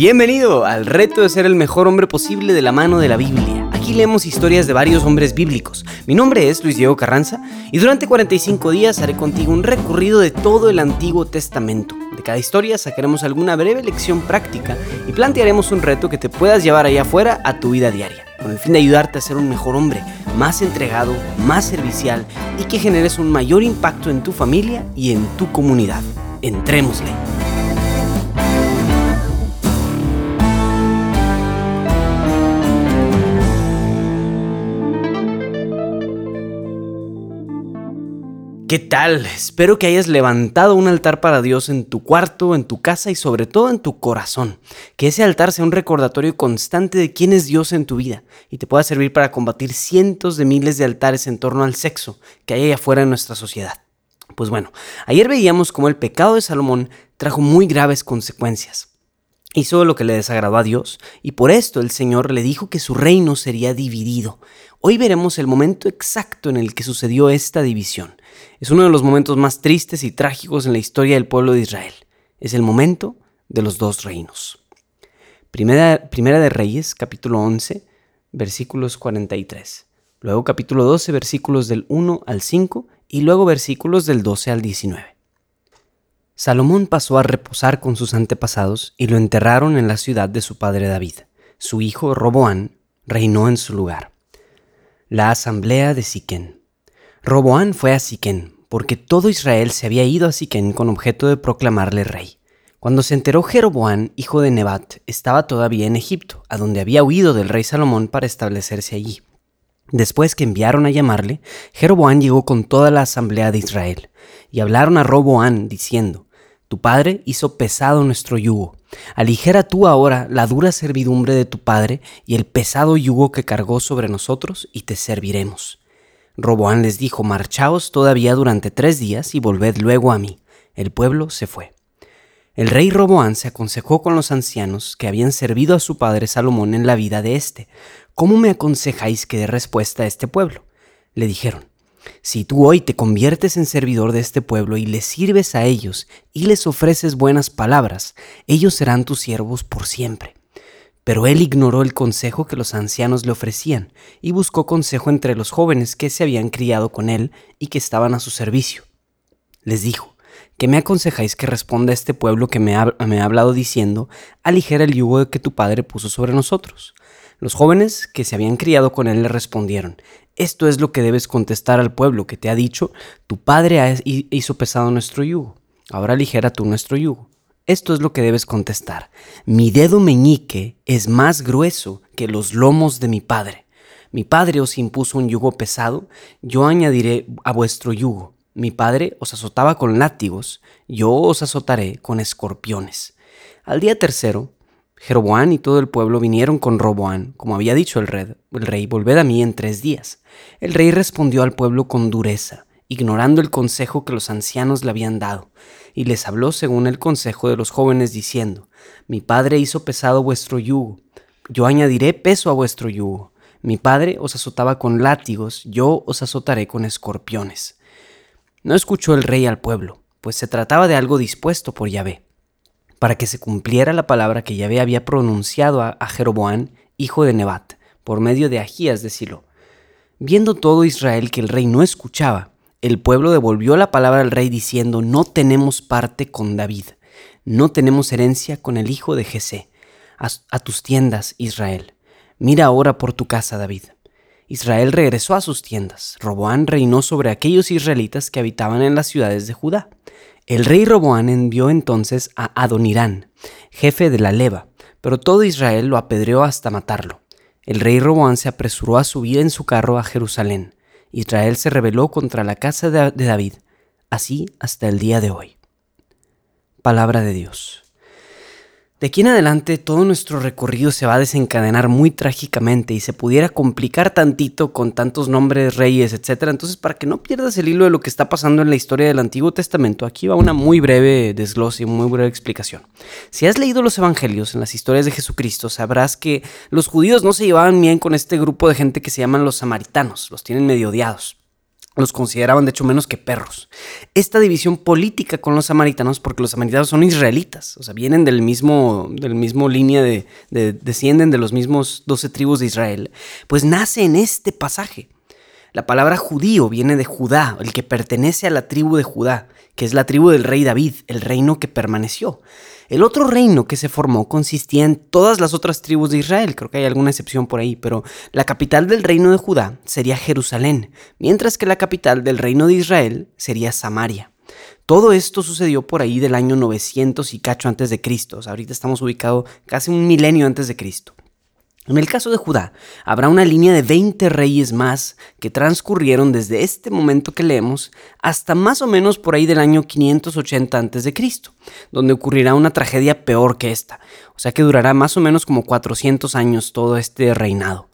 Bienvenido al reto de ser el mejor hombre posible de la mano de la Biblia. Aquí leemos historias de varios hombres bíblicos. Mi nombre es Luis Diego Carranza y durante 45 días haré contigo un recorrido de todo el Antiguo Testamento. De cada historia sacaremos alguna breve lección práctica y plantearemos un reto que te puedas llevar allá afuera a tu vida diaria, con el fin de ayudarte a ser un mejor hombre, más entregado, más servicial y que generes un mayor impacto en tu familia y en tu comunidad. Entrémosle. ¿Qué tal? Espero que hayas levantado un altar para Dios en tu cuarto, en tu casa y sobre todo en tu corazón. Que ese altar sea un recordatorio constante de quién es Dios en tu vida y te pueda servir para combatir cientos de miles de altares en torno al sexo que hay allá afuera en nuestra sociedad. Pues bueno, ayer veíamos cómo el pecado de Salomón trajo muy graves consecuencias. Hizo lo que le desagradó a Dios y por esto el Señor le dijo que su reino sería dividido. Hoy veremos el momento exacto en el que sucedió esta división. Es uno de los momentos más tristes y trágicos en la historia del pueblo de Israel. Es el momento de los dos reinos. Primera, primera de Reyes, capítulo 11, versículos 43. Luego capítulo 12, versículos del 1 al 5 y luego versículos del 12 al 19. Salomón pasó a reposar con sus antepasados y lo enterraron en la ciudad de su padre David. Su hijo Roboán reinó en su lugar. La asamblea de Siquén. Roboán fue a Siquén, porque todo Israel se había ido a Siquén con objeto de proclamarle rey. Cuando se enteró Jeroboán, hijo de Nebat, estaba todavía en Egipto, a donde había huido del rey Salomón para establecerse allí. Después que enviaron a llamarle, Jeroboán llegó con toda la asamblea de Israel, y hablaron a Roboán, diciendo, Tu padre hizo pesado nuestro yugo. Aligera tú ahora la dura servidumbre de tu padre y el pesado yugo que cargó sobre nosotros, y te serviremos. Roboán les dijo, Marchaos todavía durante tres días y volved luego a mí. El pueblo se fue. El rey Roboán se aconsejó con los ancianos que habían servido a su padre Salomón en la vida de éste. ¿Cómo me aconsejáis que dé respuesta a este pueblo? Le dijeron, si tú hoy te conviertes en servidor de este pueblo y les sirves a ellos y les ofreces buenas palabras, ellos serán tus siervos por siempre. Pero él ignoró el consejo que los ancianos le ofrecían y buscó consejo entre los jóvenes que se habían criado con él y que estaban a su servicio. Les dijo, ¿qué me aconsejáis que responda a este pueblo que me ha, me ha hablado diciendo, aligera el yugo que tu padre puso sobre nosotros? Los jóvenes que se habían criado con él le respondieron, esto es lo que debes contestar al pueblo que te ha dicho, tu padre hizo pesado nuestro yugo, ahora aligera tú nuestro yugo. Esto es lo que debes contestar. Mi dedo meñique es más grueso que los lomos de mi padre. Mi padre os impuso un yugo pesado, yo añadiré a vuestro yugo. Mi padre os azotaba con látigos, yo os azotaré con escorpiones. Al día tercero, Jeroboán y todo el pueblo vinieron con Roboán, como había dicho el rey, el rey, volved a mí en tres días. El rey respondió al pueblo con dureza ignorando el consejo que los ancianos le habían dado, y les habló según el consejo de los jóvenes, diciendo, Mi padre hizo pesado vuestro yugo, yo añadiré peso a vuestro yugo. Mi padre os azotaba con látigos, yo os azotaré con escorpiones. No escuchó el rey al pueblo, pues se trataba de algo dispuesto por Yahvé, para que se cumpliera la palabra que Yahvé había pronunciado a, Jeroboán, hijo de Nebat, por medio de Agías de Silo. Viendo todo Israel que el rey no escuchaba, el pueblo devolvió la palabra al rey diciendo, no tenemos parte con David, no tenemos herencia con el hijo de Jesé. A, tus tiendas, Israel. Mira ahora por tu casa, David. Israel regresó a sus tiendas. Roboán reinó sobre aquellos israelitas que habitaban en las ciudades de Judá. El rey Roboán envió entonces a Adonirán, jefe de la leva, pero todo Israel lo apedreó hasta matarlo. El rey Roboán se apresuró a subir en su carro a Jerusalén. Israel se rebeló contra la casa de David, así hasta el día de hoy. Palabra de Dios. De aquí en adelante todo nuestro recorrido se va a desencadenar muy trágicamente y se pudiera complicar tantito con tantos nombres, reyes, etc. Entonces, para que no pierdas el hilo de lo que está pasando en la historia del Antiguo Testamento, aquí va una muy breve desglose y muy breve explicación. Si has leído los evangelios en las historias de Jesucristo, sabrás que los judíos no se llevaban bien con este grupo de gente que se llaman los samaritanos, los tienen medio odiados. Los consideraban de hecho menos que perros. Esta división política con los samaritanos, porque los samaritanos son israelitas, o sea, vienen del mismo, del mismo línea de, de descienden de los mismos doce tribus de Israel, pues nace en este pasaje. La palabra judío viene de Judá, el que pertenece a la tribu de Judá, que es la tribu del rey David, el reino que permaneció. El otro reino que se formó consistía en todas las otras tribus de Israel, creo que hay alguna excepción por ahí, pero la capital del reino de Judá sería Jerusalén, mientras que la capital del reino de Israel sería Samaria. Todo esto sucedió por ahí del año 900 y cacho antes de Cristo. ahorita estamos ubicados casi un milenio antes de Cristo. En el caso de Judá, habrá una línea de 20 reyes más que transcurrieron desde este momento que leemos hasta más o menos por ahí del año 580 a.C., donde ocurrirá una tragedia peor que esta, o sea que durará más o menos como 400 años todo este reinado.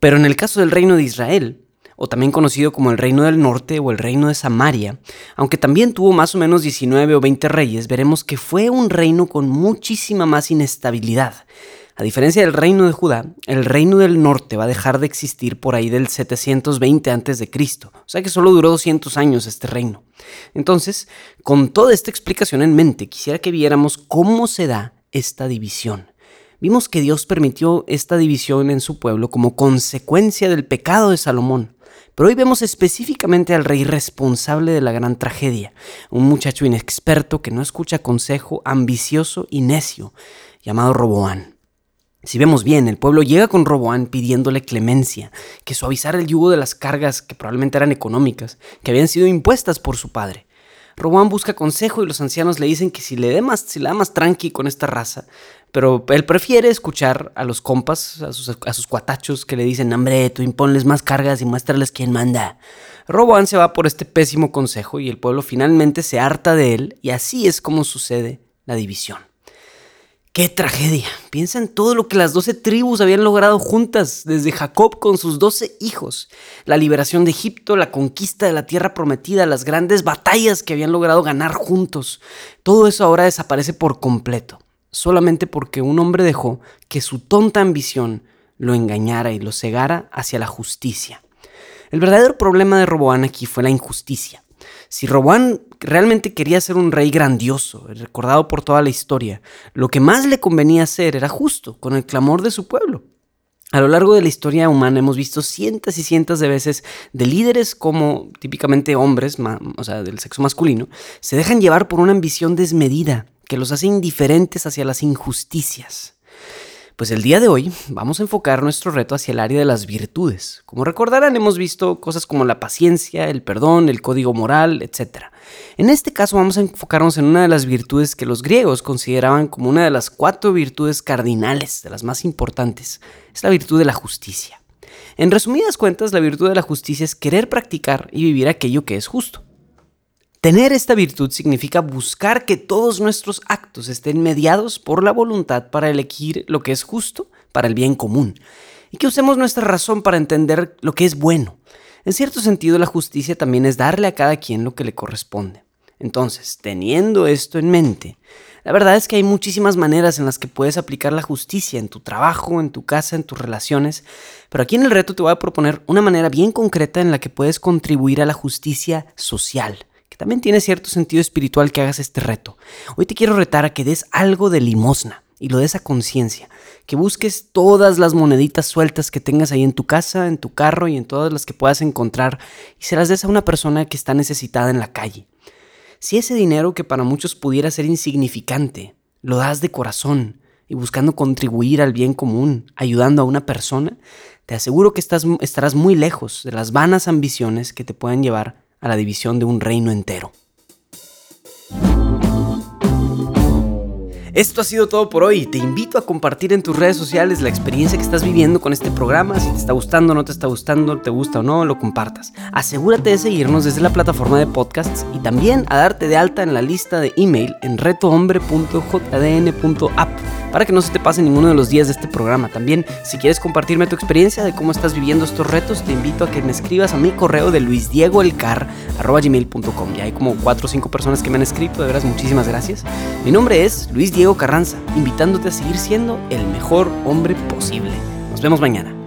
Pero en el caso del reino de Israel, o también conocido como el Reino del Norte o el Reino de Samaria, aunque también tuvo más o menos 19 o 20 reyes, veremos que fue un reino con muchísima más inestabilidad a diferencia del reino de Judá, el reino del norte va a dejar de existir por ahí del 720 a.C., o sea que solo duró 200 años este reino. Entonces, con toda esta explicación en mente, quisiera que viéramos cómo se da esta división. Vimos que Dios permitió esta división en su pueblo como consecuencia del pecado de Salomón. Pero hoy vemos específicamente al rey responsable de la gran tragedia, un muchacho inexperto que no escucha consejo, ambicioso y necio, llamado Roboán. Si vemos bien, el pueblo llega con Roboán pidiéndole clemencia, que suavizara el yugo de las cargas que probablemente eran económicas, que habían sido impuestas por su padre. Roboán busca consejo y los ancianos le dicen que si le, dé más, si le da más tranqui con esta raza, pero él prefiere escuchar a los compas, a sus, cuatachos que le dicen, hombre, tú imponles más cargas y muéstrales quién manda. Roboán se va por este pésimo consejo y el pueblo finalmente se harta de él y así es como sucede la división. ¡Qué tragedia! Piensa en todo lo que las doce tribus habían logrado juntas, desde Jacob con sus doce hijos, la liberación de Egipto, la conquista de la tierra prometida, las grandes batallas que habían logrado ganar juntos. Todo eso ahora desaparece por completo, solamente porque un hombre dejó que su tonta ambición lo engañara y lo cegara hacia la justicia. El verdadero problema de Roboán aquí fue la injusticia. Si Roboán realmente quería ser un rey grandioso, recordado por toda la historia, lo que más le convenía hacer era justo, con el clamor de su pueblo. A lo largo de la historia humana hemos visto cientos y cientos de veces de líderes como típicamente hombres, o sea, del sexo masculino, se dejan llevar por una ambición desmedida que los hace indiferentes hacia las injusticias. Pues el día de hoy vamos a enfocar nuestro reto hacia el área de las virtudes. Como recordarán, hemos visto cosas como la paciencia, el perdón, el código moral, etc. En este caso vamos a enfocarnos en una de las virtudes que los griegos consideraban como una de las cuatro virtudes cardinales, de las más importantes. Es la virtud de la justicia. En resumidas cuentas, la virtud de la justicia es querer practicar y vivir aquello que es justo. Tener esta virtud significa buscar que todos nuestros actos estén mediados por la voluntad para elegir lo que es justo para el bien común y que usemos nuestra razón para entender lo que es bueno. En cierto sentido, la justicia también es darle a cada quien lo que le corresponde. Entonces, teniendo esto en mente, la verdad es que hay muchísimas maneras en las que puedes aplicar la justicia en tu trabajo, en tu casa, en tus relaciones, pero aquí en el reto te voy a proponer una manera bien concreta en la que puedes contribuir a la justicia social también tiene cierto sentido espiritual que hagas este reto. Hoy te quiero retar a que des algo de limosna y lo des a conciencia, que busques todas las moneditas sueltas que tengas ahí en tu casa, en tu carro y en todas las que puedas encontrar y se las des a una persona que está necesitada en la calle. Si ese dinero que para muchos pudiera ser insignificante, lo das de corazón y buscando contribuir al bien común, ayudando a una persona, te aseguro que estarás muy lejos de las vanas ambiciones que te pueden llevar a la división de un reino entero. Esto ha sido todo por hoy. Te invito a compartir en tus redes sociales la experiencia que estás viviendo con este programa. Si te está gustando, no te está gustando, te gusta o no, lo compartas. Asegúrate de seguirnos desde la plataforma de podcasts y también a darte de alta en la lista de email en retohombre.jdn.app para que no se te pase ninguno de los días de este programa. También, si quieres compartirme tu experiencia de cómo estás viviendo estos retos, te invito a que me escribas a mi correo de luisdiegoelcar.gmail.com. Ya hay como 4 o 5 personas que me han escrito, de veras, muchísimas gracias. Mi nombre es Luis Diego Carranza, invitándote a seguir siendo el mejor hombre posible. Nos vemos mañana.